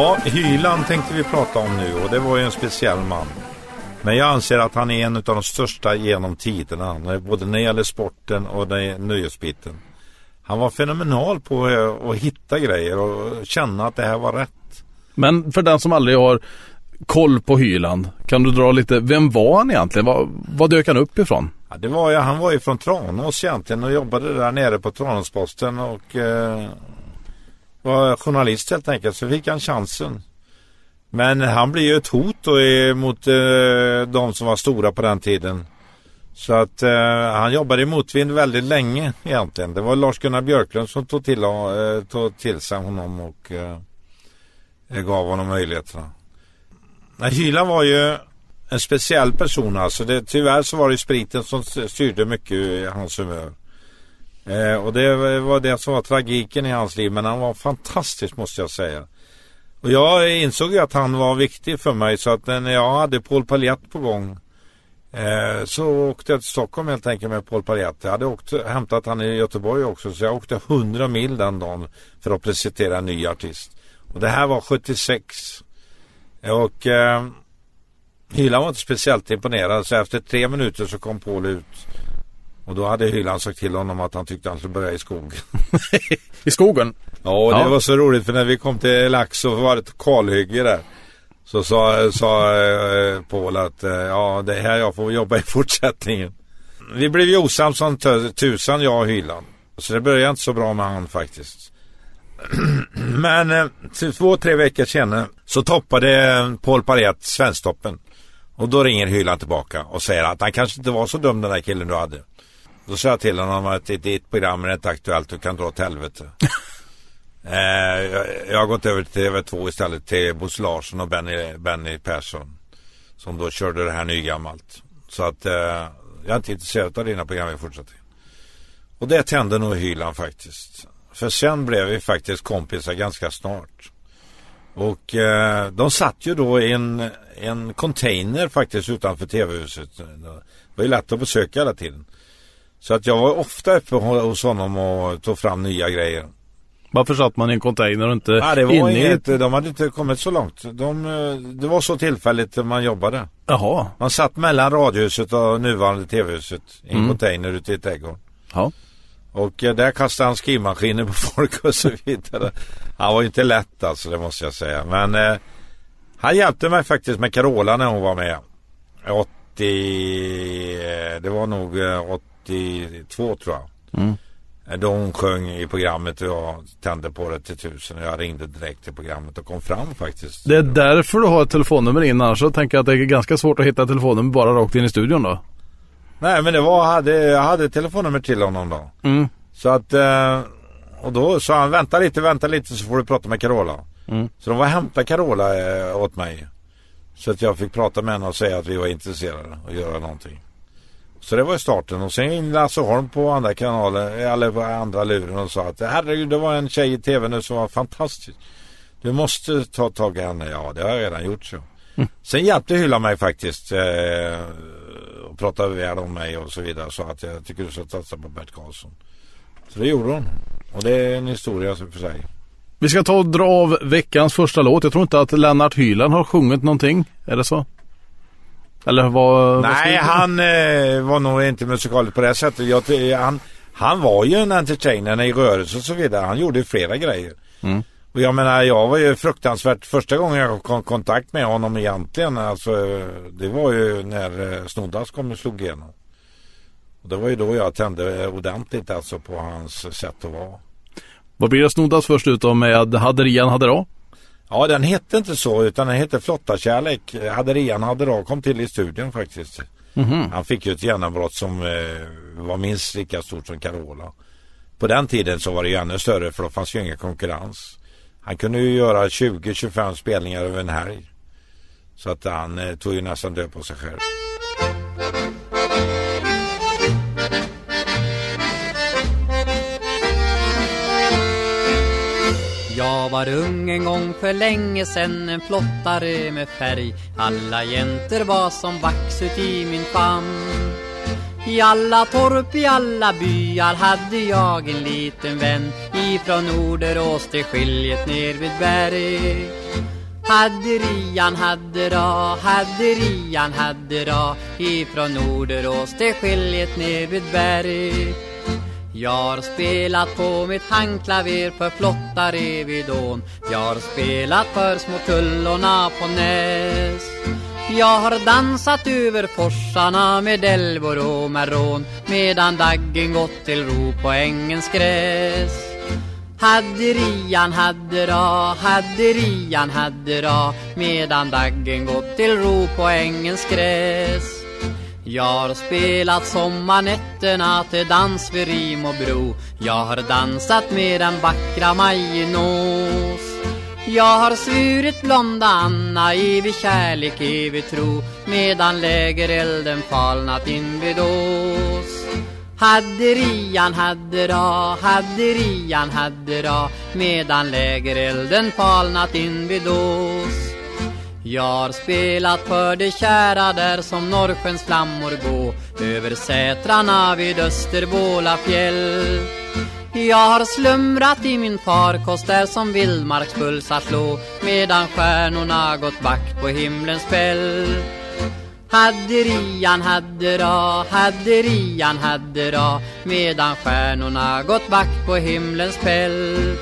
Ja, Hyland tänkte vi prata om nu och det var ju en speciell man. Men jag anser att han är en av de största genom tiderna, både när det gäller sporten och nöjesbiten. Han var fenomenal på att hitta grejer och känna att det här var rätt. Men för den som aldrig har koll på Hyland, kan du dra lite, vem var han egentligen? Var, var dök han upp ifrån? Ja, det var, han var ju från Tranås egentligen och jobbade där nere på Tranåsposten och eh, var journalist helt enkelt. Så fick han chansen. Men han blev ju ett hot då mot eh, de som var stora på den tiden. Så att eh, han jobbade i motvind väldigt länge egentligen. Det var Lars-Gunnar Björklund som tog till, eh, tog till sig honom och eh, gav honom möjligheterna. Nej, Hyland var ju en speciell person alltså. Det, tyvärr så var det spriten som styrde mycket i hans humör. Eh, och det var det som var tragiken i hans liv. Men han var fantastisk måste jag säga. Och jag insåg ju att han var viktig för mig. Så att när jag hade Paul Paljett på gång. Eh, så åkte jag till Stockholm helt enkelt med Paul Paljett. Jag hade åkt, hämtat han i Göteborg också. Så jag åkte 100 mil den dagen för att presentera en ny artist. Och det här var 76. Och eh, Hyland var inte speciellt imponerad. Så efter tre minuter så kom Paul ut. Och då hade Hyland sagt till honom att han tyckte han skulle börja i skogen. I skogen? Ja, och det ja. var så roligt för när vi kom till Lax så var det ett kalhygge där. Så sa, sa eh, Paul att eh, ja, det är här jag får jobba i fortsättningen. Vi blev ju osams som tusan, jag och Hyland. Så det började inte så bra med han faktiskt. Men eh, två, tre veckor senare så toppade Paul Parett Svensktoppen. Och då ringer Hyland tillbaka och säger att han kanske inte var så dum den där killen du hade. Då sa jag till honom att ditt program är inte aktuellt, du kan dra åt helvete. eh, jag, jag, har gått över till TV2 istället till Bosse Larsson och Benny, Benny Persson. Som då körde det här nygammalt. Så att eh, jag är inte intresserad av dina program i fortsättningen. Och det tände nog Hyland faktiskt. För sen blev vi faktiskt kompisar ganska snart. Och eh, de satt ju då i en, en container faktiskt utanför tv-huset. Det var ju lätt att besöka hela tiden. Så att jag var ofta uppe hos honom och tog fram nya grejer. Varför satt man i en container och inte ja, det var inne inget, i... De hade inte kommit så långt. De, det var så tillfälligt man jobbade. Jaha. Man satt mellan radiohuset och nuvarande tv-huset i en mm. container ute i trädgården. Ja. Och eh, där kastade han skrivmaskiner på folk och så vidare. Han var ju inte lätt alltså, det måste jag säga. Men eh, han hjälpte mig faktiskt med Carola när hon var med. 80, eh, det var nog 82 tror jag. Mm. Då hon sjöng i programmet och jag tände på det till tusen och jag ringde direkt till programmet och kom fram faktiskt. Det är därför du har ett telefonnummer in annars så tänker jag att det är ganska svårt att hitta telefonnummer bara rakt in i studion då. Nej men det var, hade, jag hade telefonnummer till honom då. Mm. Så att, eh, och då sa han vänta lite, vänta lite så får du prata med Carola. Mm. Så de var och hämtade Carola eh, åt mig. Så att jag fick prata med henne och säga att vi var intresserade och göra någonting. Så det var starten och sen in Lasse Holm på andra kanaler eller på andra luren och sa att herregud det var en tjej i tv nu som var fantastisk. Du måste ta tag i henne. Ja det har jag redan gjort så. Mm. Sen hjälpte Hylla mig faktiskt. Eh, och pratade väl om mig och så vidare. Så att jag tycker du ska satsa på Bert Karlsson. Så det gjorde hon. Och det är en historia för sig. Vi ska ta och dra av veckans första låt. Jag tror inte att Lennart Hyland har sjungit någonting. Är det så? Eller vad? Nej, vad han eh, var nog inte musikalisk på det sättet. Jag, han, han var ju en entertainer i rörelse och så vidare. Han gjorde flera grejer. Mm. Och jag menar, jag var ju fruktansvärt första gången jag kom i kontakt med honom egentligen. Alltså, det var ju när eh, Snoddas kom och slog igenom. Och det var ju då jag tände ordentligt alltså på hans sätt att vara. Vad blir det Snoddas först ut då med Haderian Hadera? Ja, den hette inte så utan den hette Flottarkärlek. Haderian Hadera kom till i studion faktiskt. Mm -hmm. Han fick ju ett genombrott som eh, var minst lika stort som Carola. På den tiden så var det ju ännu större för då fanns ju ingen konkurrens. Han kunde ju göra 20-25 spelningar över en helg. Så att han eh, tog ju nästan död på sig själv. Jag var ung en gång för länge sen En flottare med färg. Alla jäntor var som vax ut i min famn. I alla torp, i alla byar hade jag en liten vän. Ifrån Norderås till skiljet ner vid berg. Hadderian haddera, hadderian haddera Ifrån Norderås till skiljet ner vid berg jag har spelat på mitt handklaver för flotta revidån Jag har spelat för små kullorna på Näs. Jag har dansat över forsarna med älvor och med rån Medan daggen gått till ro på ängens gräs. Hadderian haddera, hadderian haddera Medan daggen gått till ro på ängens gräs jag har spelat sommarnätterna till dans vid Rim och Bro. Jag har dansat med den vackra Majinås Jag har svurit blonda Anna evig kärlek, evig tro Medan lägerelden falnat invid Ås. Hadderian haddera, hadderian haddera Medan lägerelden falnat invid Ås jag har spelat för de kära där som Norrsjöns flammor gå Över sätrarna vid Österbåla fjäll Jag har slumrat i min farkost där som vildmarkspulsar slå Medan stjärnorna gått vakt på himlens fäll. Hadderian haddera, hadderian haddera Medan stjärnorna gått vakt på himlens fäll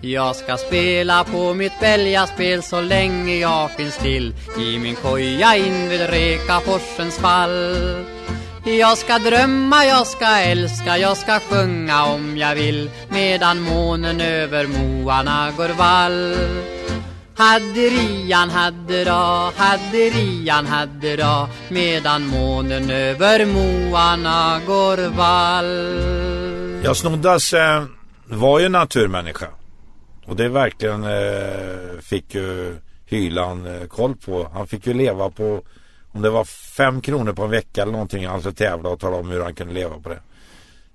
jag ska spela på mitt bälgaspel så länge jag finns till. I min koja in vid Rekaforsens fall. Jag ska drömma, jag ska älska, jag ska sjunga om jag vill. Medan månen över moarna går vall. Hadderian haddera, hadderian haddera Medan månen över moarna går vall. Ja, Snoddas eh, var ju naturmänniska och det verkligen eh, fick ju Hyland eh, koll på. Han fick ju leva på om det var fem kronor på en vecka eller någonting. Han skulle tävla och tala om hur han kunde leva på det.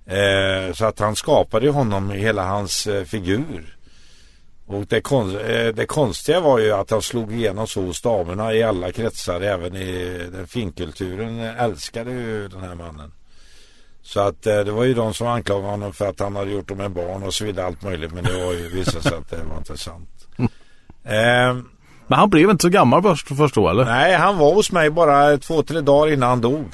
Eh, så att han skapade honom i hela hans eh, figur. Och det, konst, eh, det konstiga var ju att han slog igenom så hos damerna i alla kretsar. Även i den finkulturen eh, älskade ju den här mannen. Så att eh, det var ju de som anklagade honom för att han hade gjort dem med barn och så vidare allt möjligt. Men det var ju visat sig att det var inte sant. Eh, men han blev inte så gammal först förstå eller? Nej, han var hos mig bara två, tre dagar innan han dog.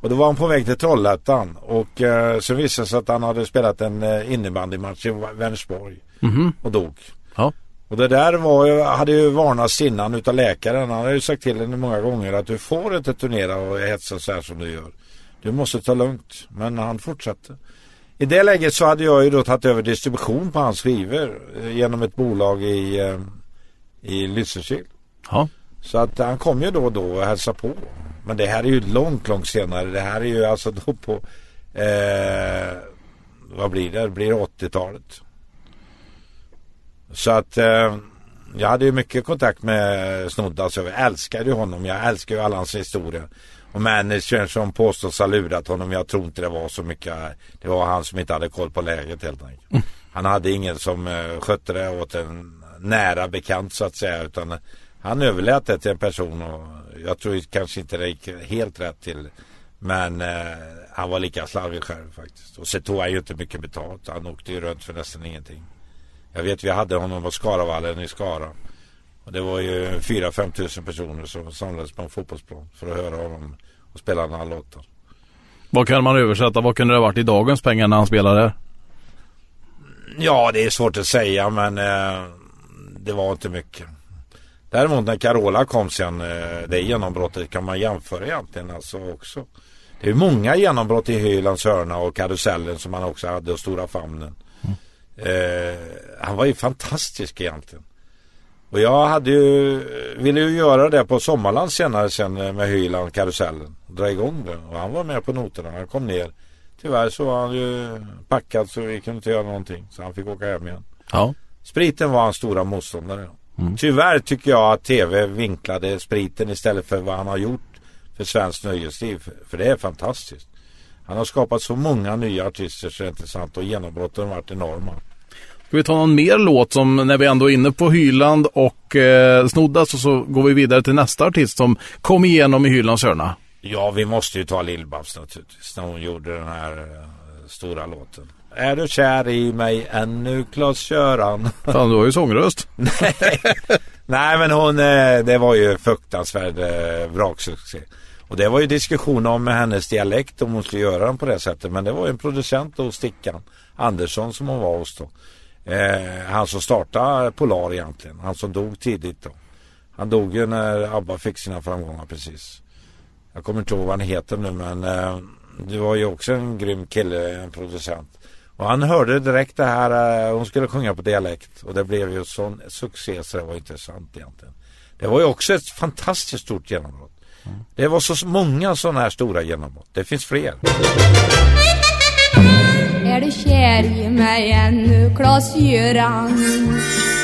Och då var han på väg till Trollhättan. Och eh, så visade det sig att han hade spelat en eh, innebandymatch i Vänersborg. Mm -hmm. Och dog. Ja. Och det där var, hade ju varnats innan utav läkaren. Han hade ju sagt till henne många gånger att du får inte turnera och hetsa så här som du gör. Du måste ta lugnt. Men han fortsatte. I det läget så hade jag ju då tagit över distribution på hans skivor eh, genom ett bolag i, eh, i Lysekil. Ja. Så att han kom ju då och då och hälsade på. Men det här är ju långt, långt senare. Det här är ju alltså då på eh, vad blir det? Det blir 80-talet. Så att eh, jag hade ju mycket kontakt med Snodda så jag älskade ju honom. Jag älskar ju alla hans historia. Och managern som påstås ha lurat honom. Jag tror inte det var så mycket. Det var han som inte hade koll på läget helt enkelt. Mm. Han hade ingen som uh, skötte det åt en nära bekant så att säga. Utan han överlät det till en person och jag tror kanske inte det gick helt rätt till. Men uh, han var lika slarvig själv faktiskt. Och så tog han ju inte mycket betalt. Han åkte ju runt för nästan ingenting. Jag vet vi hade honom på Skaravallen i Skara. Och det var ju 4-5 tusen personer som samlades på en fotbollsplan för att höra honom och spela några låtar. Vad kan man översätta? Vad kunde det ha varit i dagens pengar när han spelade? Ja, det är svårt att säga men eh, det var inte mycket. Däremot när Carola kom sen, eh, det genombrottet kan man jämföra egentligen alltså också. Det är många genombrott i Hylands hörna och karusellen som han också hade och Stora famnen. Mm. Eh, han var ju fantastisk egentligen. Och jag hade ju, ville ju göra det på Sommarland senare sen med Hyland, karusellen. Dra igång det. Och han var med på noterna. Han kom ner. Tyvärr så var han ju packad så vi kunde inte göra någonting. Så han fick åka hem igen. Ja. Spriten var hans stora motståndare. Mm. Tyvärr tycker jag att tv vinklade spriten istället för vad han har gjort för svenskt nöjesliv. För det är fantastiskt. Han har skapat så många nya artister så det är intressant och genombrotten har varit enorma. Ska vi ta någon mer låt som när vi ändå är inne på Hyland och eh, Snoddas och så går vi vidare till nästa artist som kom igenom i Hylands hörna. Ja, vi måste ju ta Lill-Babs naturligtvis när hon gjorde den här eh, stora låten. Är du kär i mig ännu Klas-Göran? Fan, du har ju sångröst. Nej men hon, eh, det var ju fruktansvärd eh, vraksuccé. Och det var ju diskussion om hennes dialekt om hon skulle göra den på det sättet. Men det var ju en producent då, Stickan Andersson som hon var hos då. Eh, han som startade Polar egentligen. Han som dog tidigt då. Han dog ju när ABBA fick sina framgångar precis. Jag kommer inte ihåg vad han heter nu men eh, det var ju också en grym kille, en producent. Och han hörde direkt det här, eh, hon skulle sjunga på dialekt. Och det blev ju sån succé så det var intressant egentligen. Det var ju också ett fantastiskt stort genombrott. Mm. Det var så många sådana här stora genombrott. Det finns fler. Är du kär i mig ännu, Klas-Göran?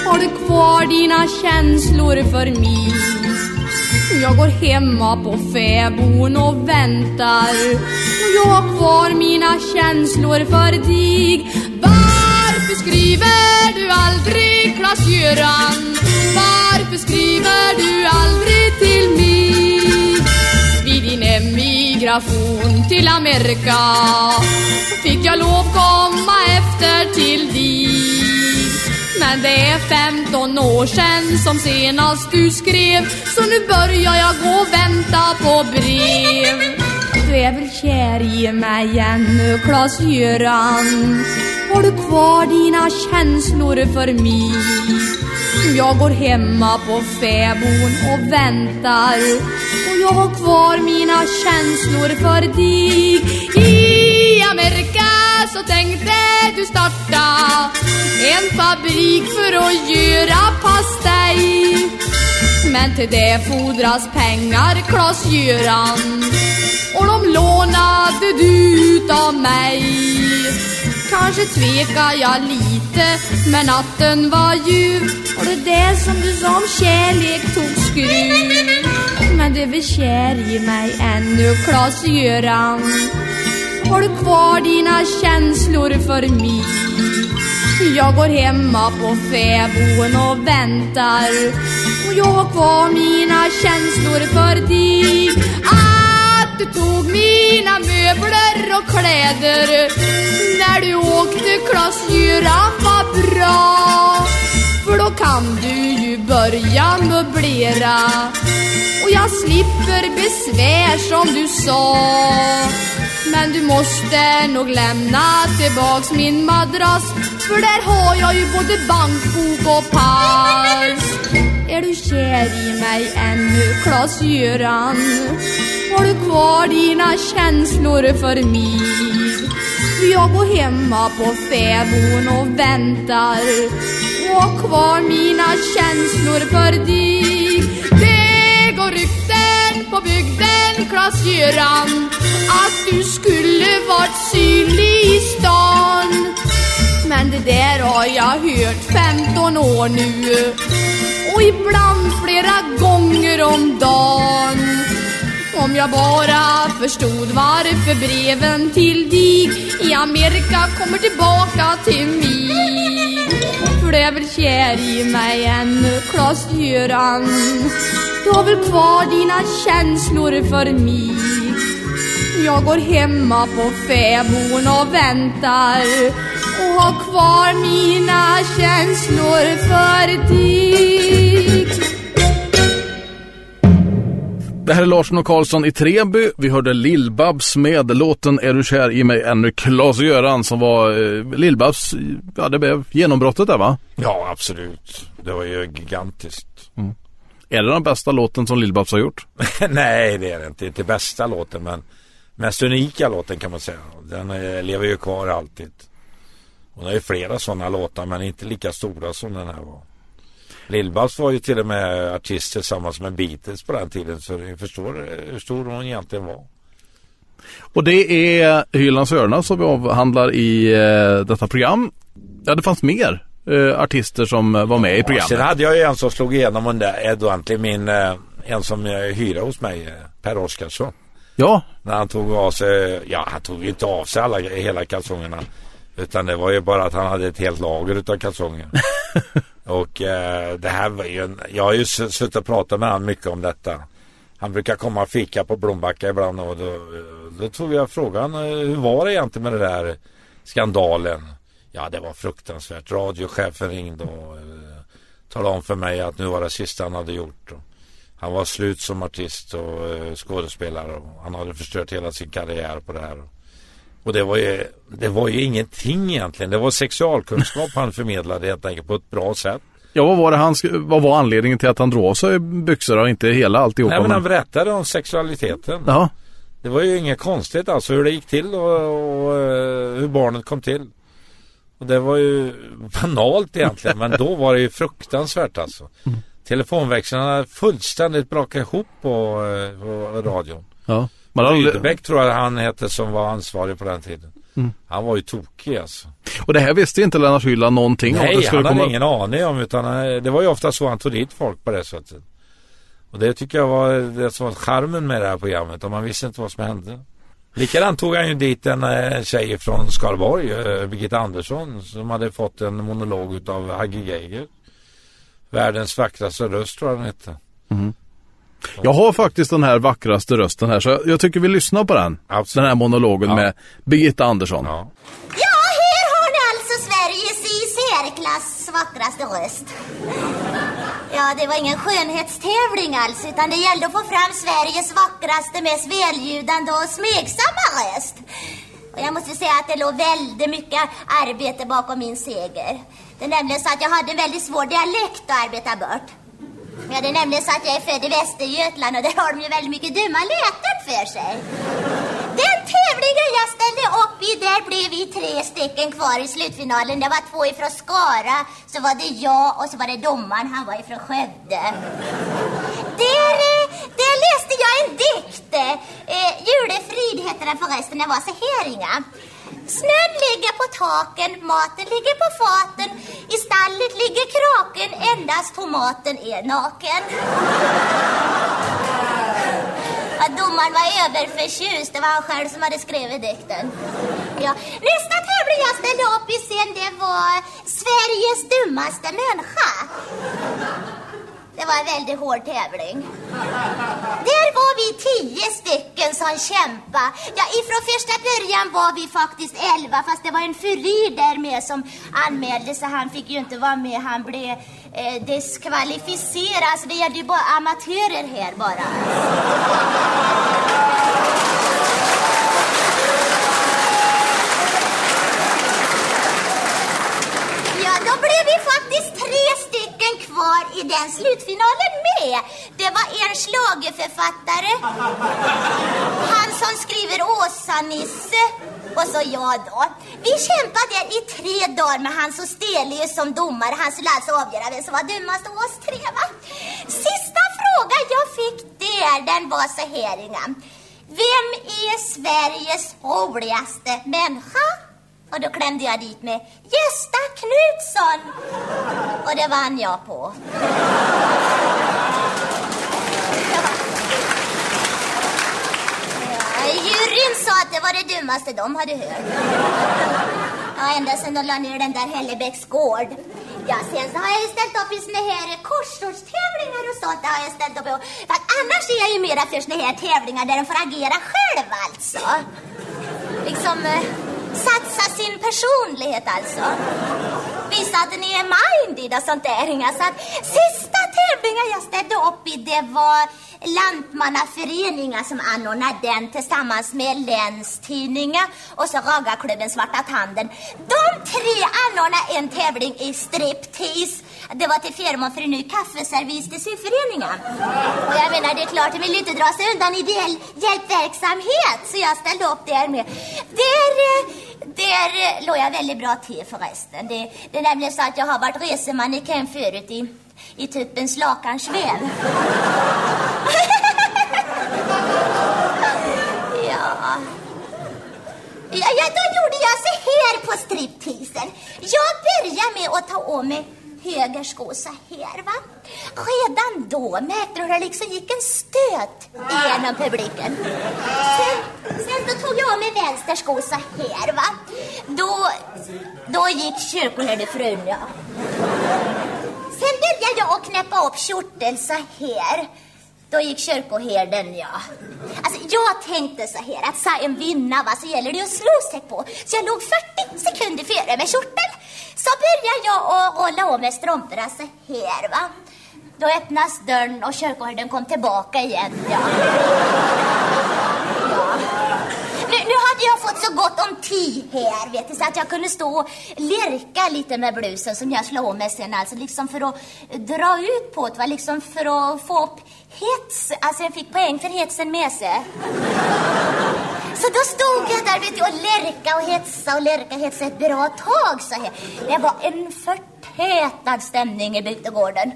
Har du kvar dina känslor för mig? Jag går hemma på fäbon och väntar och jag har kvar mina känslor för dig Varför skriver du aldrig Klas-Göran? Varför skriver du aldrig till mig? Emigration till Amerika. Fick jag lov komma efter till dig men det är 15 år sen som senast du skrev. Så nu börjar jag gå och vänta på brev. Du är väl kär i mig ännu, Klas-Göran Har du kvar dina känslor för mig? Jag går hemma på fäbon och väntar Och jag har kvar mina känslor för dig I Amerika så tänkte du starta en fabrik för att göra pastej. Men till det fordras pengar, Klas-Göran. Och de lånade du ut av mig. Kanske tvekar jag lite, men natten var ljuv. Det där som du sa om kärlek tog skruv. Men du är väl kär i mig ännu, Klas-Göran. Har du kvar dina känslor för mig? Jag går hemma på fäboden och väntar Och jag har kvar mina känslor för dig Att du tog mina möbler och kläder När du åkte Klas-Göran var bra för då kan du ju börja möblera Och jag slipper besvär som du sa men du måste nog lämna tillbaks min madrass För där har jag ju både bankbok och pass Är du kär i mig ännu, Klas-Göran? Har du kvar dina känslor för mig? Jag går hemma på fäbon och väntar och kvar mina känslor för dig. Det går rykten på bygden, Klas-Göran att du skulle varit synlig i stan. Men det där har jag hört 15 år nu Och ibland flera gånger om dagen. Om jag bara förstod varför breven till dig i Amerika kommer tillbaka till mig. För du är väl kär i mig ännu, Klas-Göran Du har väl kvar dina känslor för mig jag går hemma på fäbon och väntar och har kvar mina känslor för dig. Det här är Larsson och Karlsson i Treby. Vi hörde Lill-Babs med låten Är du kär i mig ännu Klas-Göran som var eh, Lill-Babs, ja det blev genombrottet där va? Ja absolut. Det var ju gigantiskt. Mm. Är det den bästa låten som Lill-Babs har gjort? Nej det är det inte. Inte bästa låten men mest unika låten kan man säga. Den eh, lever ju kvar alltid. Hon har ju flera sådana låtar men inte lika stora som den här var. Lill-Babs var ju till och med artist tillsammans med Beatles på den tiden så ni förstår eh, hur stor hon egentligen var. Och det är Hylands hörna som vi avhandlar i eh, detta program. Ja, det fanns mer eh, artister som var med i programmet. Ja, sen hade jag ju en som slog igenom ordentligt, min, eh, en som jag hyrde hos mig, eh, Per Oskarsson. Ja. När han tog av sig, ja han tog ju inte av sig alla, hela kalsongerna. Utan det var ju bara att han hade ett helt lager utav kalsonger. och eh, det här var ju en, jag har ju suttit och pratat med honom mycket om detta. Han brukar komma och fika på Blombacka ibland och då, eh, då tog jag frågan eh, hur var det egentligen med den där skandalen. Ja, det var fruktansvärt. Radiochefen ringde och eh, talade om för mig att nu var det sista han hade gjort. Och han var slut som artist och eh, skådespelare och han hade förstört hela sin karriär på det här. Och det var ju, det var ju ingenting egentligen. Det var sexualkunskap han förmedlade helt enkelt på ett bra sätt. Ja, vad var, det han, vad var anledningen till att han drog av sig byxor och inte hela alltihopa? Nej men han berättade om sexualiteten. Ja, Det var ju inget konstigt alltså hur det gick till och, och eh, hur barnet kom till. Och det var ju banalt egentligen men då var det ju fruktansvärt alltså. Telefonväxlarna fullständigt brakade ihop på, eh, på radion. ja. Aldrig- Rydbeck tror jag han hette som var ansvarig på den tiden. Mm. Han var ju tokig alltså. Och det här visste inte Lennart Hyland någonting om. Nej, han hade komma... ingen aning om utan eh, det var ju ofta så han tog dit folk på det sättet. Och det tycker jag var det som var charmen med det här programmet och man visste inte vad som hände. Likadant tog han ju dit en eh, tjej från Skaraborg, eh, Birgitta Andersson, som hade fått en monolog utav Hagge Geiger. Världens vackraste röst tror jag den hette. Jag har faktiskt den här vackraste rösten här så jag, jag tycker vi lyssnar på den. Absolut. Den här monologen Ja. med Birgitta Andersson. Ja. Ja, här har ni alltså Sveriges i särklass vackraste röst. Ja, det var ingen skönhetstävling alltså, utan det gällde att få fram Sveriges vackraste, mest väljudande och smegsamma röst. Och jag måste säga att det låg väldigt mycket arbete bakom min seger. Det är nämligen så att jag hade en väldigt svår dialekt att arbeta bort. Ja, det är nämligen så att jag är född i Västergötland och där har de ju väldigt mycket dumma läten för sig. Den tävlingen jag ställde upp i, där blev vi tre stycken kvar i slutfinalen. Det var två ifrån Skara, så var det jag och så var det domaren, han var ifrån Skövde. Där, eh, där läste jag en dikt. Eh, Julefrid heter den förresten, den var så här inga. Snön ligger på taken, maten ligger på faten. I stallet ligger kraken, endast tomaten är naken. Ja, domaren var överförtjust. Det var han själv som hade skrivit dikten. Ja. Nästa tävling jag ställde upp i sen det var Sveriges dummaste människa. Det var en väldigt hård tävling. Där var vi tio stycken som kämpade. Ja, ifrån första början var vi faktiskt elva, fast det var en furir där med som anmälde sig. Han fick ju inte vara med, han blev eh, diskvalificerad. Alltså det gällde ju bara amatörer här bara. Ja, då blev vi faktiskt tre stycken kvar i den slutfinalen med. Det var er schlagerförfattare, han som skriver Åsa-Nisse och så jag då. Vi kämpade i tre dagar med Hans Ostelius som domare. Han skulle alltså avgöra vem som var dummast av oss tre va. Sista frågan jag fick där, den var så här Inga. Vem är Sveriges roligaste människa? Och då klämde jag dit med Gösta Knutsson. Och det vann jag på. Ja, juryn sa att det var det dummaste de hade hört. Ja, ända sedan de la ner den där Hellebäcks gård. Ja, sen så har jag ju ställt upp i såna här korsordstävlingar och sånt. Det har jag ställt upp i. För att annars är jag ju mera för såna här tävlingar där de får agera själv alltså. Liksom eh, satsa sin personlighet alltså. Visa att ni är minded och sånt där. Inga. Så att sista tävlingen jag ställde upp i det var Lantmannaföreningen som anordnade den tillsammans med Länstidningen och så Ragaklubben Svarta Tanden. De tre anordnade en tävling i striptease. Det var till förmån för en ny kaffeservis till syföreningen. Och jag menar, det är klart, de vill ju inte dra sig undan ideell hjälpverksamhet. Så jag ställde upp där med. Där, där låg jag väldigt bra till förresten. Det, det är nämligen så att jag har varit resemannekäng förut i, i typ en slakansväv. ja. Ja, ja, då gjorde jag så här på stripteasen. Jag började med att ta av mig höger sko så här va. Redan då märkte du hur det liksom gick en stöt genom publiken. Sen, sen då tog jag av mig vänster sko så här va. Då, då gick kyrkoherdefrun ja. Sen började jag att knäppa upp kjorteln så här. Då gick kyrkoherden, ja. Alltså, jag tänkte så här att sa en vinna va, så gäller det att slå sig på. Så jag låg 40 sekunder före med kjortel. Så började jag att rolla av med strumporna så här va. Då öppnas dörren och kyrkoherden kom tillbaka igen, ja. Nu, hade jag fått så gott om tid här, vet du, så att jag kunde stå och lirka lite med blusen som jag slog med mig sen, alltså liksom för att dra ut på det, va? liksom för att få upp hets, alltså jag fick poäng för hetsen med sig. Så då stod jag där vet du, och lärka och hetsa och lärka och hetsa ett bra tag så här. Det var en förtätad stämning i bygdegården.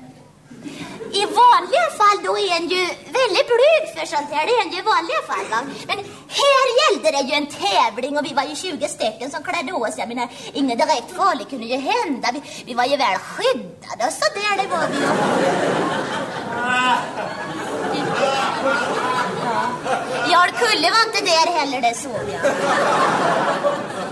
I vanliga fall då är en ju väldigt blyg för sånt här. Det är en ju i vanliga fall. Va? Men här gällde det ju en tävling och vi var ju 20 stycken som klädde oss. Jag menar, inget direkt farligt kunde ju hända. Vi, vi var ju väl skyddade så där det var vi ju. Jarl Kulle var inte där heller, det såg jag.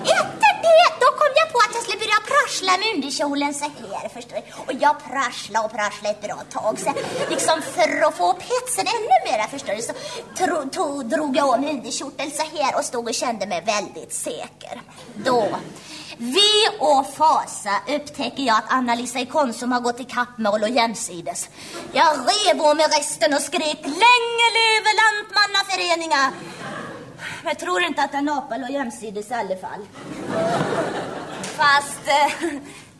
Ett det, då kom jag på att jag skulle börja prassla med underkjolen så här, förstår du. Och jag prasslade och prasslade ett bra tag. Så liksom för att få upp hetsen ännu mer förstår du, så tro, to, drog jag om underkjorteln så här och stod och kände mig väldigt säker. Då vi och fasa upptäcker jag att Anna-Lisa i Konsum har gått i kapp mål och jämsides. Jag rev om med resten och skrek länge leve Lantmannaföreningar. Men jag tror inte att en apa låg jämsides i alla fall. Fast eh,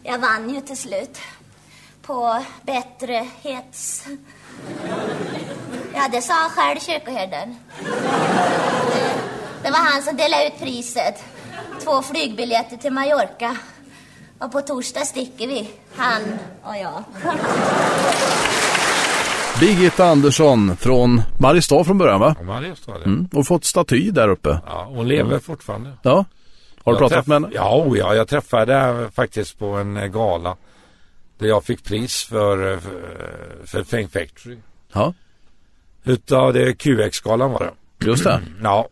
jag vann ju till slut. På bättre hets. Ja, det sa han själv, kyrkoherden. Det var han som delade ut priset. Två flygbiljetter till Mallorca. Och på torsdag sticker vi, han och jag. Birgitta Andersson från Mariestad från början va? Ja, Mariestad, ja. Mm. Och fått staty där uppe. ja. Hon lever fortfarande. Ja. Har du Jag pratat med henne? Ja, oh ja, jag träffade henne faktiskt på en eh, gala. Där jag fick pris för, eh, för, för Fame Factory. Ja, Utav det QX-galan var det. just det. Ja.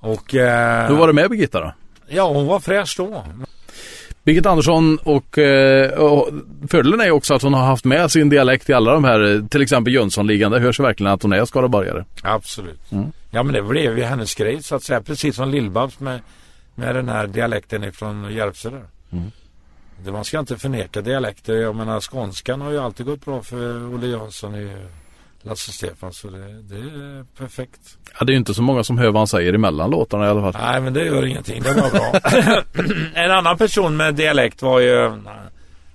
Och... Eh, Hur var det med Birgitta då? Ja, hon var fräsch då. Birgitta Andersson och, eh, och fördelen är ju också att hon har haft med sin dialekt i alla de här, eh, till exempel Jönssonligan. Det hörs ju verkligen att hon är skaraborgare. Absolut. Mm. Ja, men det blev ju hennes grej så att säga. Precis som Lill-Babs med, med den här dialekten ifrån Järvsö där. Mm. Det, man ska inte förneka dialekter. Jag menar skånskan har ju alltid gått bra för Olle Jansson i Lasse Stefan. Så det, det är perfekt. Ja, det är ju inte så många som hör vad han säger emellan låtarna i alla fall. Nej, men det gör ingenting. Det var bra. en annan person med dialekt var ju,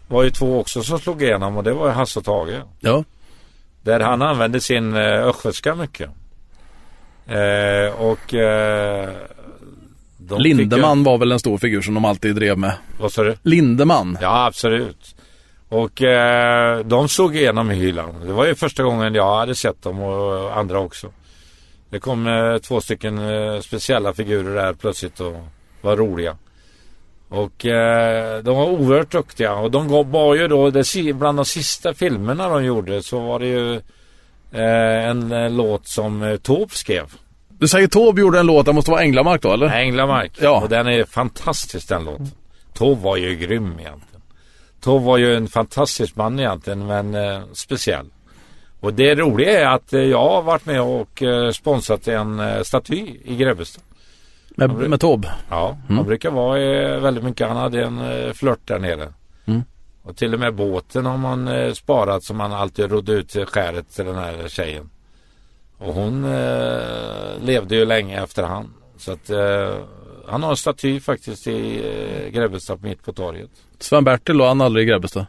var ju två också som slog igenom och det var ju Hasse och Tage. Ja, Där han använde sin eh, östgötska mycket. Eh, och eh, Lindeman var väl en stor figur som de alltid drev med. Ju, vad sa du? Lindeman. Ja, absolut. Och eh, de såg igenom hyllan. Det var ju första gången jag hade sett dem och andra också. Det kom eh, två stycken eh, speciella figurer där plötsligt och var roliga. Och eh, de var oerhört duktiga och de var ju då, det, bland de sista filmerna de gjorde så var det ju eh, en eh, låt som eh, Taube skrev. Du säger Taube gjorde en låt, det måste vara Änglamark då eller? Änglamark. Ja. Och den är fantastisk den låten. Tove var ju grym egentligen. Tove var ju en fantastisk man egentligen men eh, speciell. Och det roliga är att eh, jag har varit med och eh, sponsrat en eh, staty i Grebbestad. Med, med Taube. Ja, han brukar vara väldigt mycket. Han hade en flört där nere. Mm. Och till och med båten har man sparat som man alltid rodde ut till skäret till den här tjejen. Och hon eh, levde ju länge efter han. Så att eh, han har en staty faktiskt i eh, Grebbestad mitt på torget. Sven-Bertil och han aldrig i Grebbestad.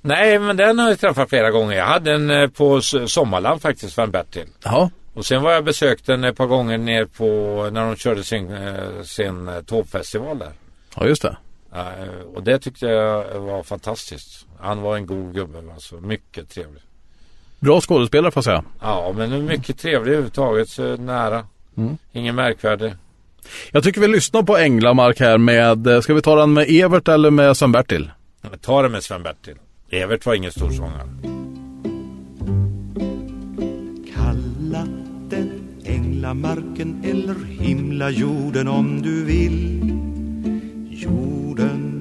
Nej, men den har jag träffat flera gånger. Jag hade en eh, på Sommarland faktiskt, Sven Bertil. Jaha. Och sen var jag besökt den ett par gånger ner på när de körde sin, eh, sin eh, tågfestival där. Ja, just det. Och det tyckte jag var fantastiskt. Han var en god gubbe alltså. Mycket trevlig. Bra skådespelare får jag säga. Ja, men mycket trevlig överhuvudtaget. Så nära. Mm. Ingen märkvärdig. Jag tycker vi lyssnar på Änglamark här med, eh, ska vi ta den med Evert eller med Sven-Bertil? Men Ta det med Sven-Bertil. Evert var ingen stor sångare. Kalla den änglamarken eller himlajorden om du vill Jorden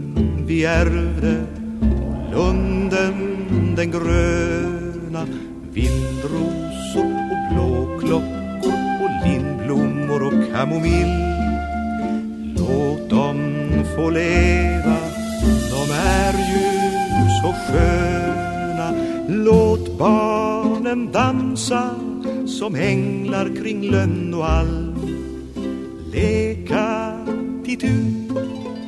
vi ärvde och lunden den gröna Vildrosor och blåklockor och lindblommor och kamomill Låt dem få leva, de är ju så sköna. Låt barnen dansa som änglar kring lönn och alm Leka titu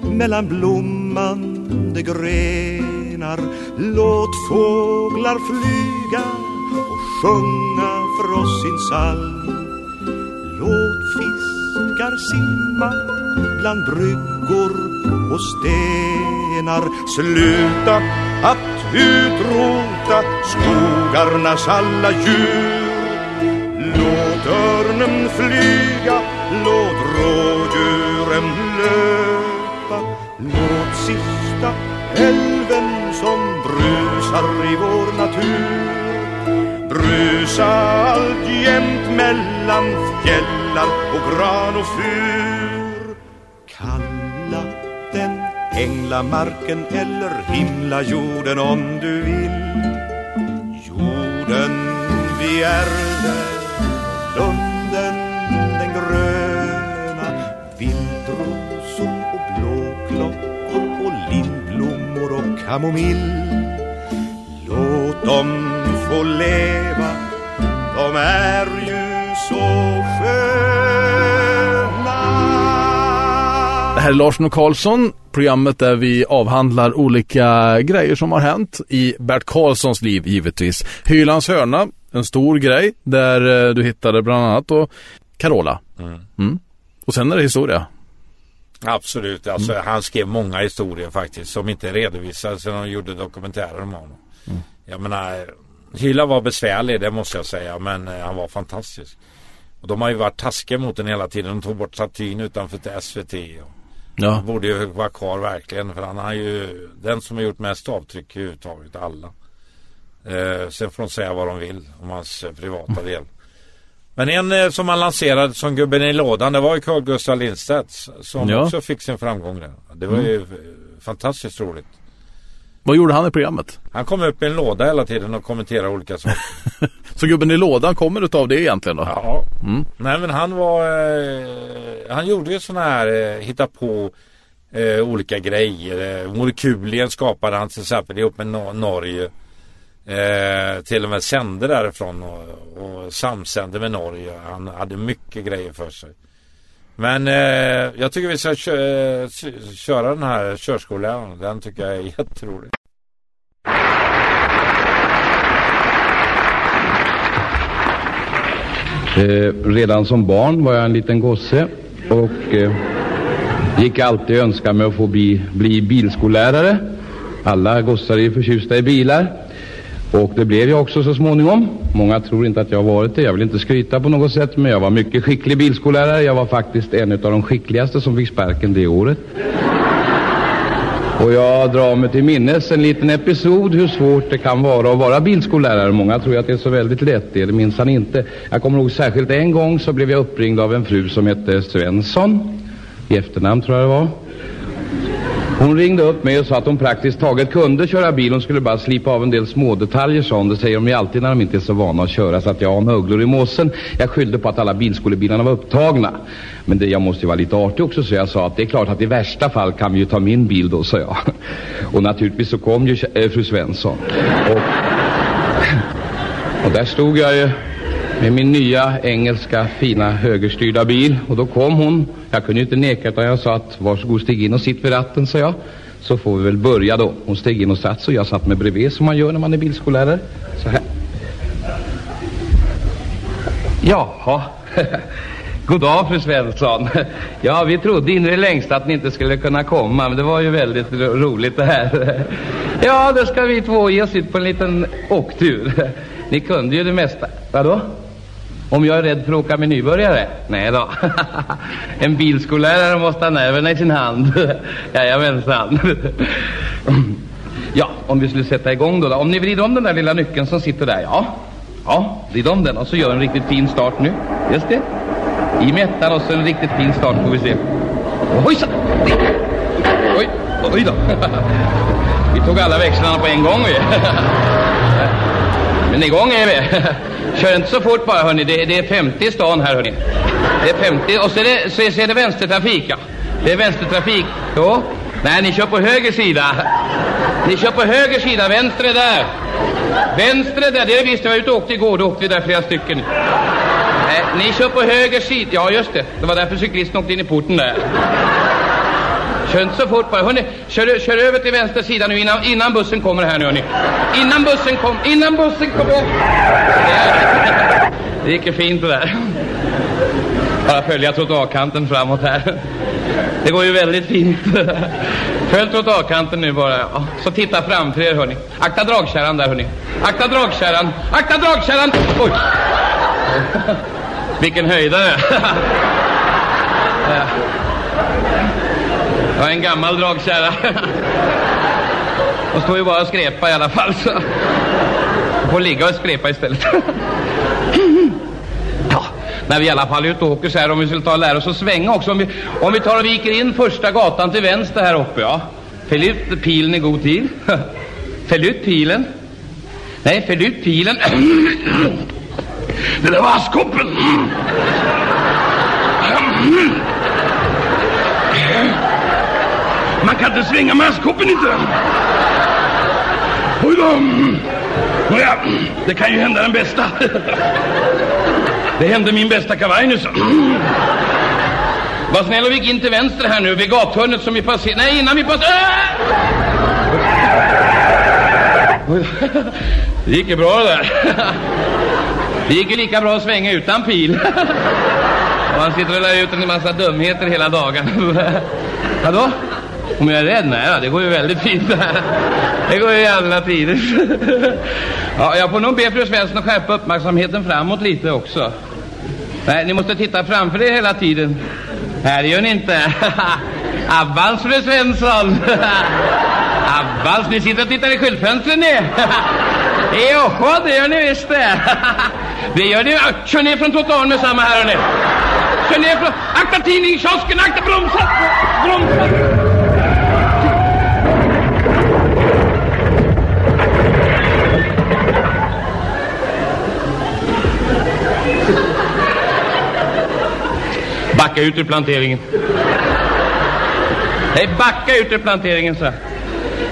mellan blommande grenar. Låt fåglar flyga och sjunga för oss sin psalm Låt fiskar simma bland bryggor och stenar. Sluta att utrota skogarnas alla djur. Låt örnen flyga, låt rådjuren löpa. Låt sista älven som brusar i vår natur Brusa alltjämt mellan fjällar och gran och fur änglamarken eller himlajorden om du vill. Jorden vi ärvde, lunden den gröna Vildrosor och blåklockor och lindblommor och kamomill. Låt dem få leva, de är ju så sköna. Här är Larsson och Karlsson, programmet där vi avhandlar olika grejer som har hänt i Bert Karlssons liv givetvis. Hylands hörna, en stor grej där eh, du hittade bland annat då Carola. Mm. Och sen är det historia. Absolut, alltså han skrev många historier faktiskt som inte redovisades när de gjorde dokumentärer om honom. Mm. Jag menar, Hyla var besvärlig det måste jag säga men eh, han var fantastisk. Och de har ju varit taskiga mot den hela tiden. De tog bort statyn utanför till SVT. Och Ja. borde ju vara kvar verkligen för han har ju den som har gjort mest avtryck överhuvudtaget alla. Eh, sen får de säga vad de vill om hans eh, privata del. Men en eh, som han lanserade som gubben i lådan det var ju Carl Gustaf Lindstedt som Ja. också fick sin framgång där. Det var ju eh, fantastiskt roligt. Vad gjorde han i programmet? Han kom upp i en låda hela tiden och kommenterade olika saker. Så gubben i lådan kommer utav det egentligen då? Ja. Mm. Nej men han var eh, Han gjorde ju sådana här eh, Hitta på eh, Olika grejer eh, Molekulien skapade han till exempel ihop med Nor- Norge eh, Till och med sände därifrån och, och samsände med Norge Han hade mycket grejer för sig Men eh, jag tycker vi ska kö- eh, köra den här körskolan Den tycker jag är jätterolig Eh, redan som barn var jag en liten gosse och eh, gick alltid och önskade mig att få bli, bli bilskollärare. Alla gossar är ju förtjusta i bilar. Och det blev jag också så småningom. Många tror inte att jag har varit det. Jag vill inte skryta på något sätt, men jag var mycket skicklig bilskollärare. Jag var faktiskt en av de skickligaste som fick sparken det året. Och jag drar mig till minnes en liten episod hur svårt det kan vara att vara bilskollärare. Många tror att det är så väldigt lätt. Det är det minsann inte. Jag kommer ihåg särskilt en gång så blev jag uppringd av en fru som hette Svensson. I efternamn tror jag det var. Hon ringde upp mig och sa att hon praktiskt taget kunde köra bil. Hon skulle bara slipa av en del smådetaljer sa hon. Det säger de ju alltid när de inte är så vana att köra. Så att jag har möglor i måsen. Jag skyllde på att alla bilskolebilarna var upptagna. Men det, jag måste ju vara lite artig också så jag sa att det är klart att i värsta fall kan vi ju ta min bil då, sa jag. Och naturligtvis så kom ju äh, fru Svensson. Och, och där stod jag ju med min nya engelska fina högerstyrda bil. Och då kom hon. Jag kunde ju inte neka utan jag sa att varsågod stig in och sitt vid ratten, sa jag. Så får vi väl börja då. Hon steg in och satt så jag satt med bredvid som man gör när man är bilskollärare. Så här. Jaha. God dag fru Svensson. Ja, vi trodde in i det längsta att ni inte skulle kunna komma, men det var ju väldigt roligt det här. Ja, då ska vi två ge oss ut på en liten åktur. Ni kunde ju det mesta. Vadå? Om jag är rädd för att åka med nybörjare? Nej då. En bilskollärare måste ha nerverna i sin hand. Jajamensan. Ja, om vi skulle sätta igång då, då. Om ni vrider om den där lilla nyckeln som sitter där, ja. Ja, vrid om den och så gör en riktigt fin start nu. Just det. I med ettan och så en riktigt fin start får vi se. Ojsan! Oj, oj då. Vi tog alla växlarna på en gång. vi. Men igång är vi. Kör inte så fort bara hörni. Det, det är 50 i stan här hörni. Det är 50 och så är det, så är, så är det vänstertrafik ja. Det är vänstertrafik. Jo. Nej, ni kör på höger sida. Ni kör på höger sida, vänster är där. Vänster är där, det visste jag var ute och åkte igår, då åkte vi där flera stycken. Nej, ni kör på höger sida, ja just det. Det var därför cyklisten åkte in i porten där. Kör inte så fort bara. Hörrni, kör, kör över till vänster sida nu innan, innan bussen kommer här nu hörni. Innan bussen kom, innan bussen kommer. Det, det gick ju fint det där. Bara följa trottoarkanten framåt här. Det går ju väldigt fint. Följ trottoarkanten nu bara. Ja. Så titta framför er hörni. Akta dragkärran där hörni. Akta dragkärran. Akta dragkärran. Oj. Vilken höjdare. Ja. Det var en gammal dragkärra. De står ju bara och skrepa i alla fall. Så. De får ligga och skrepa istället. Ja, när vi i alla fall är ute och åker så här, om vi skulle ta och lära oss att svänga också. Om vi, om vi tar och viker in första gatan till vänster här uppe, ja. Fäll ut pilen i god tid. Fäll ut pilen. Nej, fäll ut pilen. Det där var askkoppen. Man kan inte svänga med askkoppen inte. Oj då. Nåja, det kan ju hända den bästa. Det hände min bästa kavaj nyss. Var snäll och vik in till vänster här nu vid gathörnet som vi passerar. Nej, innan vi passerar. Det gick ju bra det där. Det gick ju lika bra att svänga utan pil. Och han sitter och lär ut en massa dumheter hela dagen. Vadå? Om jag är rädd? Nej, det går ju väldigt fint det här. Det går ju i alla tider. Ja, jag får nog be fru Svensson att skärpa uppmärksamheten framåt lite också. Nej, ni måste titta framför er hela tiden. Här gör ni inte. Abbans fru Svensson. Abbans, ni sitter och tittar i skyltfönstren ni. Jaha, det gör ni visst det. Det gör ni. Kör ner från trottoaren med samma här. Kör ner från... Akta tidningskiosken, akta bromsa! Bromsa! Backa ut ur planteringen. Nej, backa ut ur planteringen, så.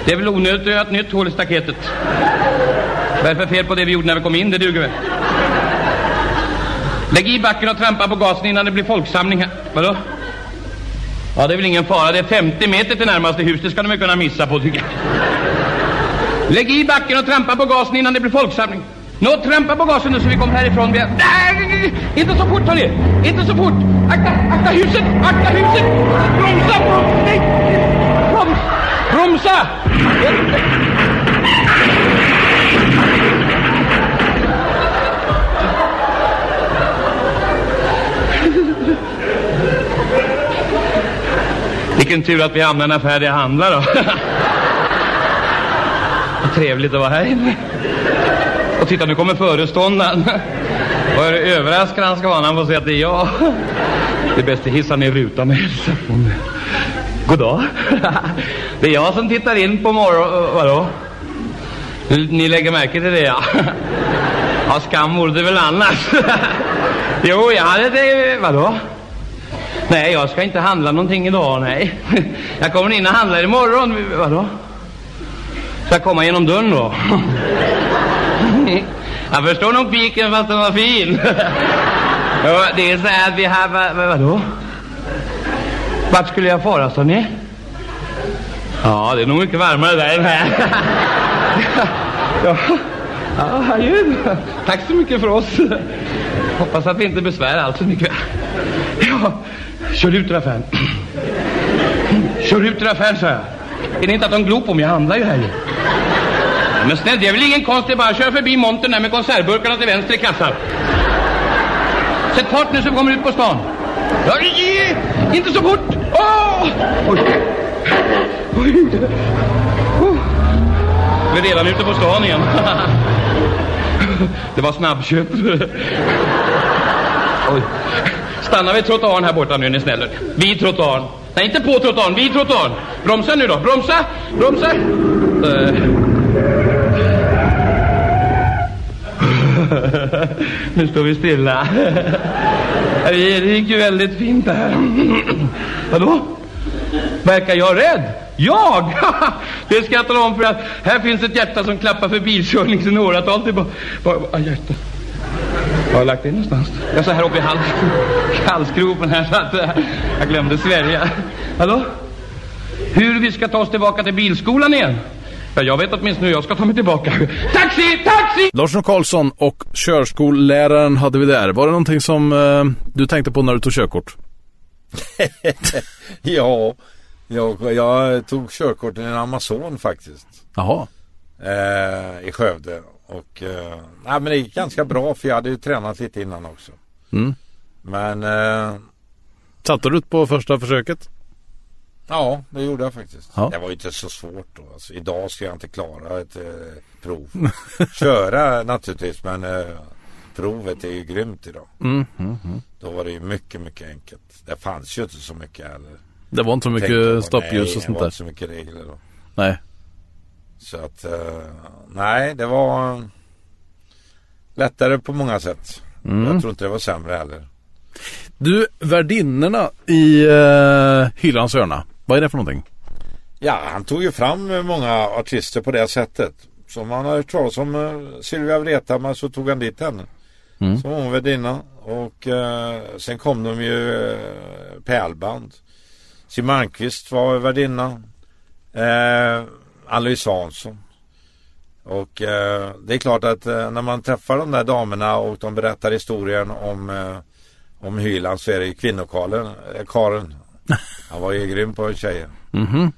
Det är väl onödigt att göra ett nytt hål i staketet. Vad är det för fel på det vi gjorde när vi kom in? Det duger väl. Lägg i backen och trampa på gasen innan det blir folksamling här. Vadå? Ja, det är väl ingen fara. Det är 50 meter till närmaste hus. Det ska de väl kunna missa på, tycker jag. Lägg i backen och trampa på gasen innan det blir folksamling. Nå, trampa på gasen nu så vi kommer härifrån. Vi... Nej, inte så fort, hörni! Inte så fort! Akta, akta huset! Akta huset! Bromsa! Bromsa! Nej! Broms! Bromsa! Vilken tur att vi hamnade i en affär där jag handlar då. Vad trevligt att vara här inne. Och titta, nu kommer föreståndaren. Vad överraskad han ska vara när han får se att det är jag. Det är bäst att hissa ner rutan och hälsa på mig. God dag. Det är jag som tittar in på morgon... Eh, vadå? Ni lägger märke till det, ja. Ja, skam vore det väl annars. Jo, jag hade det... Vadå? Nej, jag ska inte handla någonting idag, nej. Jag kommer in och handlar imorgon. Vadå? Ska jag komma genom dörren då? Jag förstår nog piken fast den var fin. Det är så här att vi har... Vad, vadå? Vart skulle jag fara, sa ni? Ja, det är nog mycket varmare där än här. Ja, ja adjö. Tack så mycket för oss. Hoppas att vi inte besvärar allt för mycket. Ja, kör ut ur affären. Kör ut ur affären, sa jag. Är det inte att de glor på mig? Jag handlar ju här ju. Men snäll, det är väl ingen konst, det är bara att köra förbi montern där med konservburkarna till vänster i kassan. Sätt fart nu så vi kommer ut på stan. Ja, inte så fort! Åh! Oj. Oj. Oh. Vi är redan ute på stan igen. Det var snabbköp. Oj. Stanna vid trottoaren här borta nu, ni snäller. Vid trottoaren. Nej, inte på trottoaren, vid trottoaren. Bromsa nu då, bromsa, bromsa. Uh. nu står vi stilla. Det gick ju väldigt fint det här. Vadå? Verkar jag rädd? Jag? Det ska jag tala om för att här finns ett hjärta som klappar för bilkörning sedan åratal tillbaka. Hjärtat var, har jag lagt det någonstans? Jag så här uppe i hals, halsgropen här så att eh, jag glömde svälja. Hallå? Hur vi ska ta oss tillbaka till bilskolan igen? Ja, jag vet åtminstone hur jag ska ta mig tillbaka. Taxi! Taxi! Larsson Karlsson och körskolläraren hade vi där. Var det någonting som eh, du tänkte på när du tog körkort? Ja, jag, jag tog körkort i en Amazon faktiskt. Jaha. Eh, I Skövde. Och eh, nej, men det gick ganska bra för jag hade ju tränat lite innan också. Mm. Men eh, Satte du ut på första försöket? ja, det gjorde jag faktiskt. Ja. Det var ju inte så svårt då. Alltså, idag ska jag inte klara ett eh, prov. Köra naturligtvis men eh, provet är ju grymt idag. Mm, mm, mm. Då var det ju mycket, mycket enkelt. Det fanns ju inte så mycket heller. Det var inte så mycket stoppljus och sånt Det var där. inte så mycket regler då. Nej. Så att eh, nej, det var lättare på många sätt. Mm. Jag tror inte det var sämre heller. Du, värdinnorna i uh, Hylands hörna. Vad är det för någonting? Ja, han tog ju fram många artister på det sättet. Som man har hört talas om eh, Sylvia Vrethammar så tog han dit henne. Mm. Som hon värdinna. Och eh, sen kom de ju eh, pärlband. Siw Malmkvist var värdinna. Eh, Ann-Louise Hansson. Och eh, det är klart att eh, när man träffar de där damerna och de berättar historien om, eh, om Hyland så är det ju kvinnokaren. Eh, Karen. Han var ju grym på tjejer. Mm.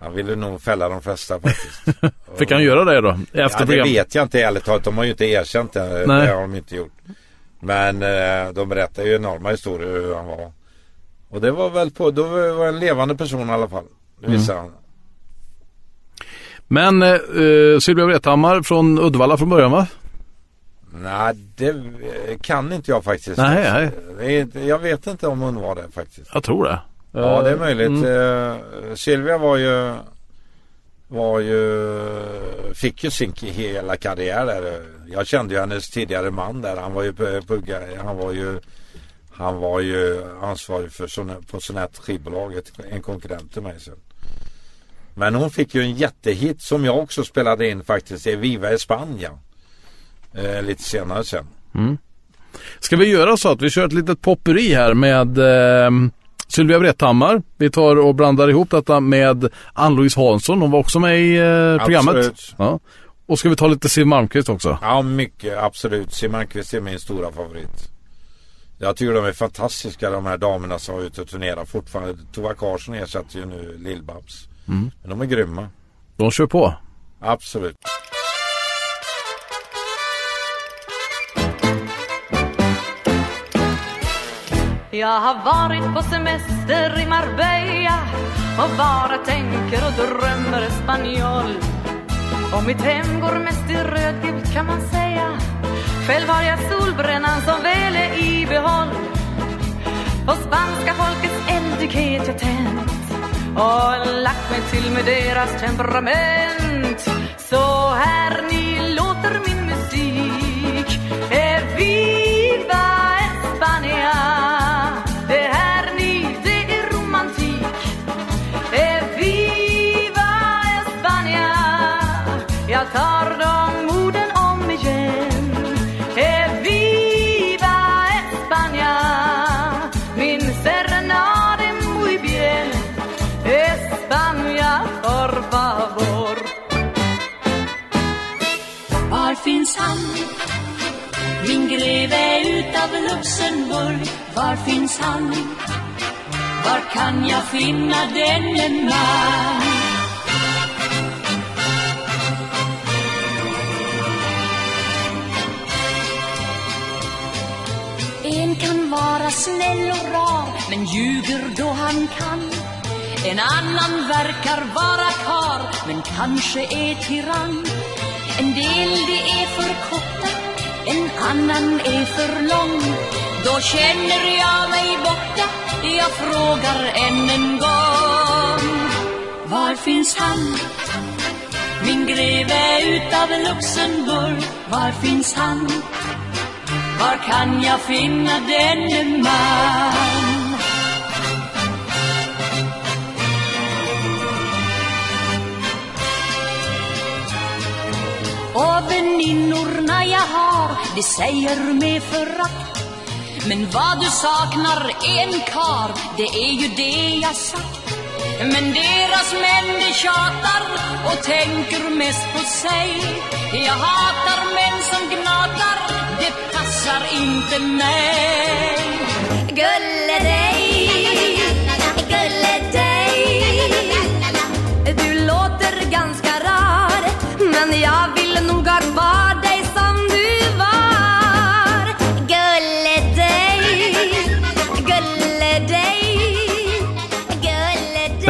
Han ville nog fälla de flesta faktiskt. Fick han göra det då? Efter ja, det program? vet jag inte ärligt talat. De har ju inte erkänt det. Nej. Det har de inte gjort. Men eh, de berättar ju enorma historier hur han var. Och det var väl på, då var en levande person i alla fall. Det Mm. visar han. Men uh, Sylvia Vrethammar från Uddevalla från början va? Nej, det eh, kan inte jag faktiskt. Nej, nej. Jag vet inte om hon var det faktiskt. Jag tror det. Ja, det är möjligt. Mm. Eh, Silvia var ju var ju fick ju sin hela karriär där. Jag kände ju hennes tidigare man där. Han var ju pu- pugga, han var ju han var ju ansvarig för Son- på Sonett skivbolaget, en konkurrent till mig sen. Men hon fick ju en jättehit som jag också spelade in faktiskt i Viva España. Eh, lite senare sen. Ska vi göra så att vi kör ett litet popperi här med eh, Sylvia Vrethammar. Vi tar och blandar ihop detta med Ann-Louise Hansson. Hon var också med i eh, programmet. Absolut. Ja. Och ska vi ta lite Siw Malmkvist också? Ja, mycket. Absolut. Siw Malmkvist är min stora favorit. Jag tycker de är fantastiska de här damerna som var ute och turnerar fortfarande. Tova Karlsson ersätter ju nu Lill-Babs. Mm. Men de är grymma. De kör på. Absolut. Jag har varit på semester i Marbella och bara tänker och drömmer spanjol. Och mitt hem går mest i rödgult kan man säga. Själv har jag solbrännan som väl är i behåll. På spanska folkets eldighet jag tänt och lagt mig till med deras temperament. Så här Var? Var kan jag finna denne man? En kan vara snäll och rar men ljuger då han kan En annan verkar vara kar men kanske är tyrann En del det är för korta, en annan är för lång då känner jag mig borta, jag frågar än en gång Var finns han? Min greve utav Luxemburg, var finns han? Var kan jag finna denne man? Och väninnorna jag har, de säger med förakt men vad du saknar är en kar, det är ju det jag sagt Men deras män de tjatar och tänker mest på sig. Jag hatar män som gnatar, det passar inte mig. Gull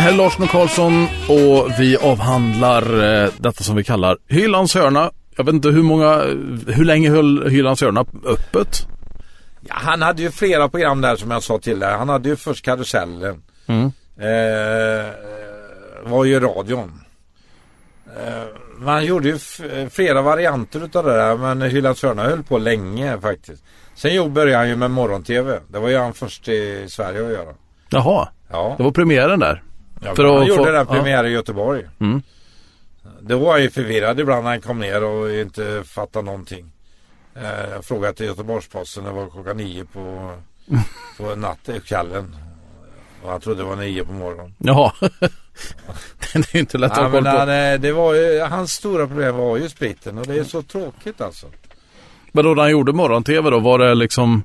Det här är Lars Karlsson och vi avhandlar eh, detta som vi kallar Hylands hörna. Jag vet inte hur många, hur länge höll Hylands hörna öppet? Ja, han hade ju flera program där som jag sa till dig. Han hade ju först Karusellen. Mm. Eh, var ju radion. Eh, man gjorde ju flera varianter utav det där men Hylands hörna höll på länge faktiskt. Sen började han ju med morgon-tv. Det var ju han först i Sverige att göra. Jaha, Ja, det var premiären där. Ja för han gjorde få- den ja. premiär i Göteborg. Mm. Det var jag ju förvirrad ibland när han kom ner och inte fattade någonting. Eh, jag frågade till Göteborgs-Posten, det var klockan nio på, på natten, kvällen. Och han trodde det var nio på morgonen. Jaha. det är ju inte lätt Ja, att ha koll han, på. eh, det var ju, hans stora problem var ju spriten och det är så tråkigt alltså. Men då när han gjorde morgon-tv då, var det liksom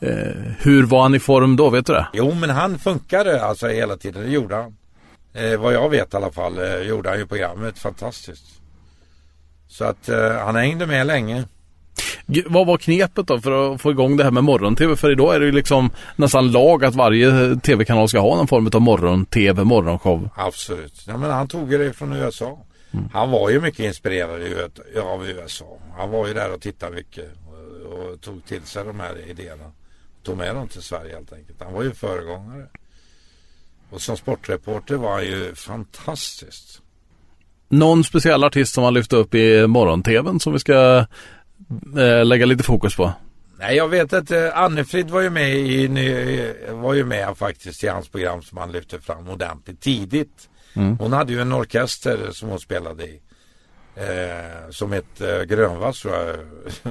eh, hur var han i form då? Vet du det? Jo men han funkade alltså hela tiden, det gjorde han. Eh, vad jag vet i alla fall eh, gjorde han ju programmet fantastiskt. Så att eh, han hängde med länge. Vad var knepet då för att få igång det här med morgon-tv? För idag är det ju liksom nästan lag att varje tv-kanal ska ha någon form av morgon-tv, morgonshow. Absolut. Ja, men han tog ju det från USA. Han var ju mycket inspirerad av USA. Han var ju där och tittade mycket och, och tog till sig de här idéerna. Tog med dem till Sverige helt enkelt. Han var ju föregångare. Och som sportreporter var han ju fantastiskt. Någon speciell artist som han lyfte upp i morgon-tvn som vi ska eh, lägga lite fokus på? Nej, jag vet att eh, Annefrid var ju med i, var ju med faktiskt i hans program som han lyfte fram ordentligt tidigt. Hon hade ju en orkester som hon spelade i. Eh, som hette eh, Grönvass tror jag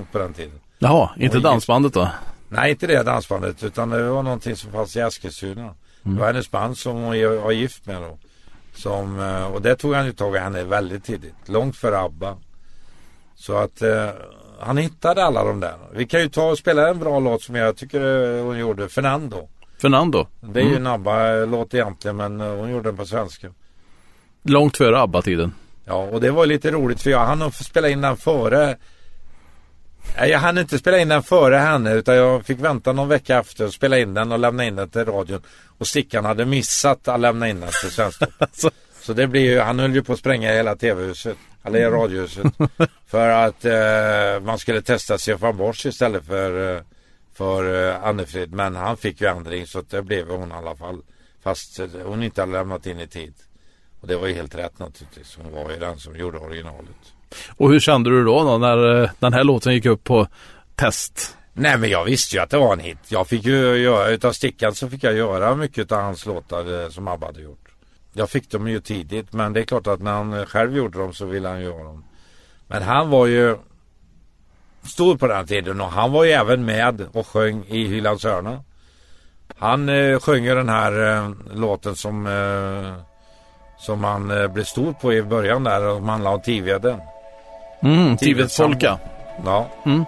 på den tiden. Jaha, inte dansbandet då? Nej, inte det dansbandet utan det var någonting som fanns i Eskilstuna. Det var hennes band som hon var gift med då. Som, eh, och det tog han ju tag i henne väldigt tidigt. Långt före ABBA. Så att eh, han hittade alla de där. Vi kan ju ta och spela en bra låt som jag tycker eh, hon gjorde. Fernando. Fernando? Det är ju en ABBA-låt egentligen men eh, hon gjorde den på svenska. Långt före ABBA-tiden. Ja, och det var lite roligt för jag hann spela in den före Nej, Jag hann inte spela in den före henne utan jag fick vänta någon vecka efter och spela in den och lämna in den till radion. Och Stickan hade missat att lämna in den till Svensktoppen. Alltså. Så det blir ju, han höll ju på att spränga hela tv-huset. Eller radiohuset. för att eh, man skulle testa Stefan Borsch istället för, eh, för eh, Annefrid. Men han fick ju ändring så det blev hon i alla fall. Fast hon inte hade lämnat in i tid. Och det var ju helt rätt naturligtvis. Hon var ju den som gjorde originalet. Och hur kände du då, då när eh, den här låten gick upp på test? Nej men jag visste ju att det var en hit. Jag fick ju göra, utav Stickan så fick jag göra mycket av hans låtar eh, som ABBA hade gjort. Jag fick dem ju tidigt men det är klart att när han eh, själv gjorde dem så ville han göra dem. Men han var ju stor på den tiden och han var ju även med och sjöng i Hylands hörna. Han eh, sjöng ju den här eh, låten som eh, som han eh, blev stor på i början där och handlade om Tiveden. Mm, Polka. Ja. Mm.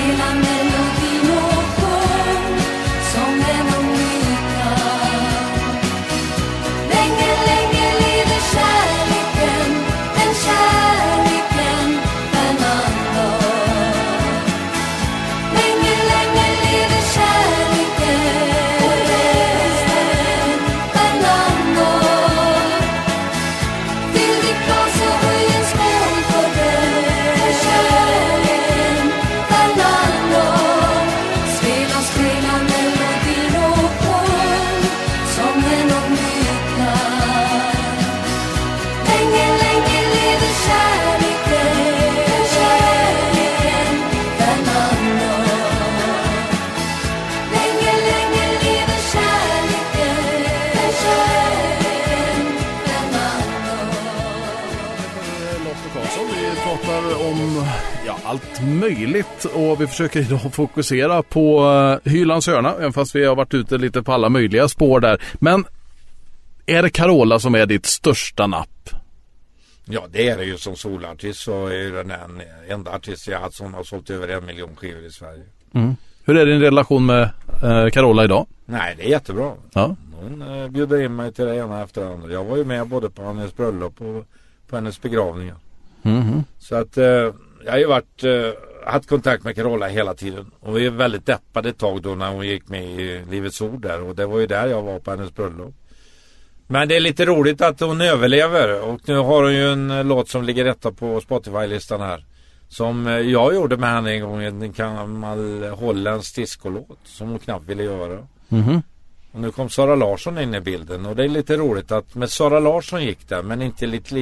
Spela, spela melodin möjligt och vi försöker idag fokusera på uh, Hylands hörna, även fast vi har varit ute lite på alla möjliga spår där. Men är det Carola som är ditt största napp? Ja det är det ju som solartist så är den en- enda artist jag haft som har sålt över en miljon skivor i Sverige. Hur är din relation med uh, Carola idag? Nej det är jättebra. Ja. Hon eh, bjuder in mig till det ena efter det andra. Jag var ju med både på hennes bröllop och på hennes begravningar. Mhm. Så att eh, jag har ju varit, eh, haft kontakt med Carola hela tiden. Och vi är väldigt deppade ett tag då när hon gick med i Livets Ord där. Och det var ju där jag var på hennes bröllop. Men det är lite roligt att hon överlever. Och nu har hon ju en eh, låt som ligger etta på Spotify-listan här. Som eh, jag gjorde med henne en gång. En gammal holländsk discolåt. Som hon knappt ville göra. Mhm. Och nu kom Sara Larsson in i bilden och det är lite roligt att med Sara Larsson gick det men inte Little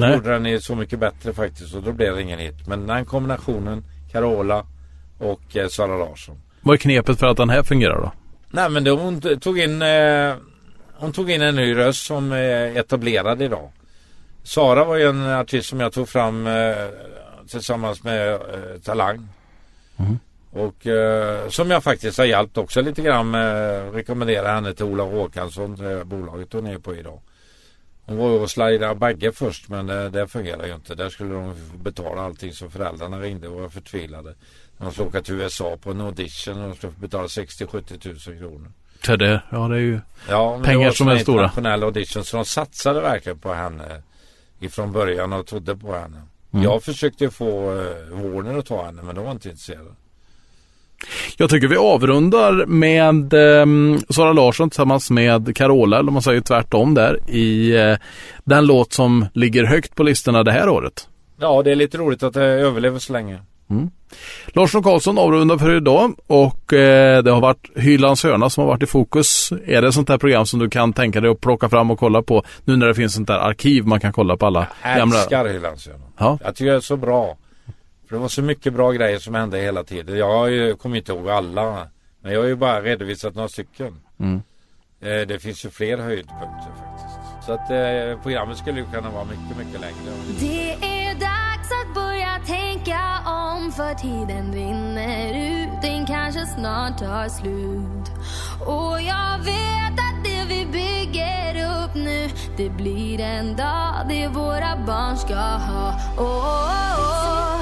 Nej. gjorde den ju så mycket bättre faktiskt och då blev det ingen hit. Men den kombinationen Carola och eh, Sara Larsson. Vad är knepet för att den här fungerar då? Nej men då hon tog in eh, Hon tog in en ny röst som är etablerad idag. Sara var ju en artist som jag tog fram eh, tillsammans med eh, Talang. Och eh, som jag faktiskt har hjälpt också lite grann med rekommendera henne till Ola Håkansson, det bolaget hon är på idag. Hon var ju och slidade bagge först men det, det fungerar ju inte. Där skulle de betala allting så föräldrarna ringde och var förtvivlade. De skulle åka till USA på en audition och de skulle betala 60-70 tusen kronor. För det, ja det är ju Ja, Pengar som är stora. internationella audition så de satsade verkligen på henne ifrån början och trodde på henne. Mm. Jag försökte få uh, Warner att ta henne men de var inte intresserade. Jag tycker vi avrundar med eh, Sara Larsson tillsammans med Carola, eller man säger tvärtom där, i eh, den låt som ligger högt på listorna det här året. Ja, det är lite roligt att det överlever så länge. Larsson och Karlsson avrundar för idag och eh, det har varit Hylands hörna som har varit i fokus. Är det sånt här program som du kan tänka dig att plocka fram och kolla på nu när det finns sånt där arkiv man kan kolla på alla gamla... Älskar Hylandsöarna. Ja. Jag tycker det är så bra. För det var så mycket bra grejer som hände hela tiden. Jag har ju- kommer inte ihåg alla. Men jag har ju bara redovisat några stycken. Mm. Eh, Det finns ju fler höjdpunkter faktiskt. Så att eh, programmet skulle ju kunna vara mycket, mycket längre. Det är dags att börja tänka om för tiden rinner ut Den kanske snart tar slut Och jag vet att det vi bygger upp nu Det blir en dag det våra barn ska ha oh, oh, oh,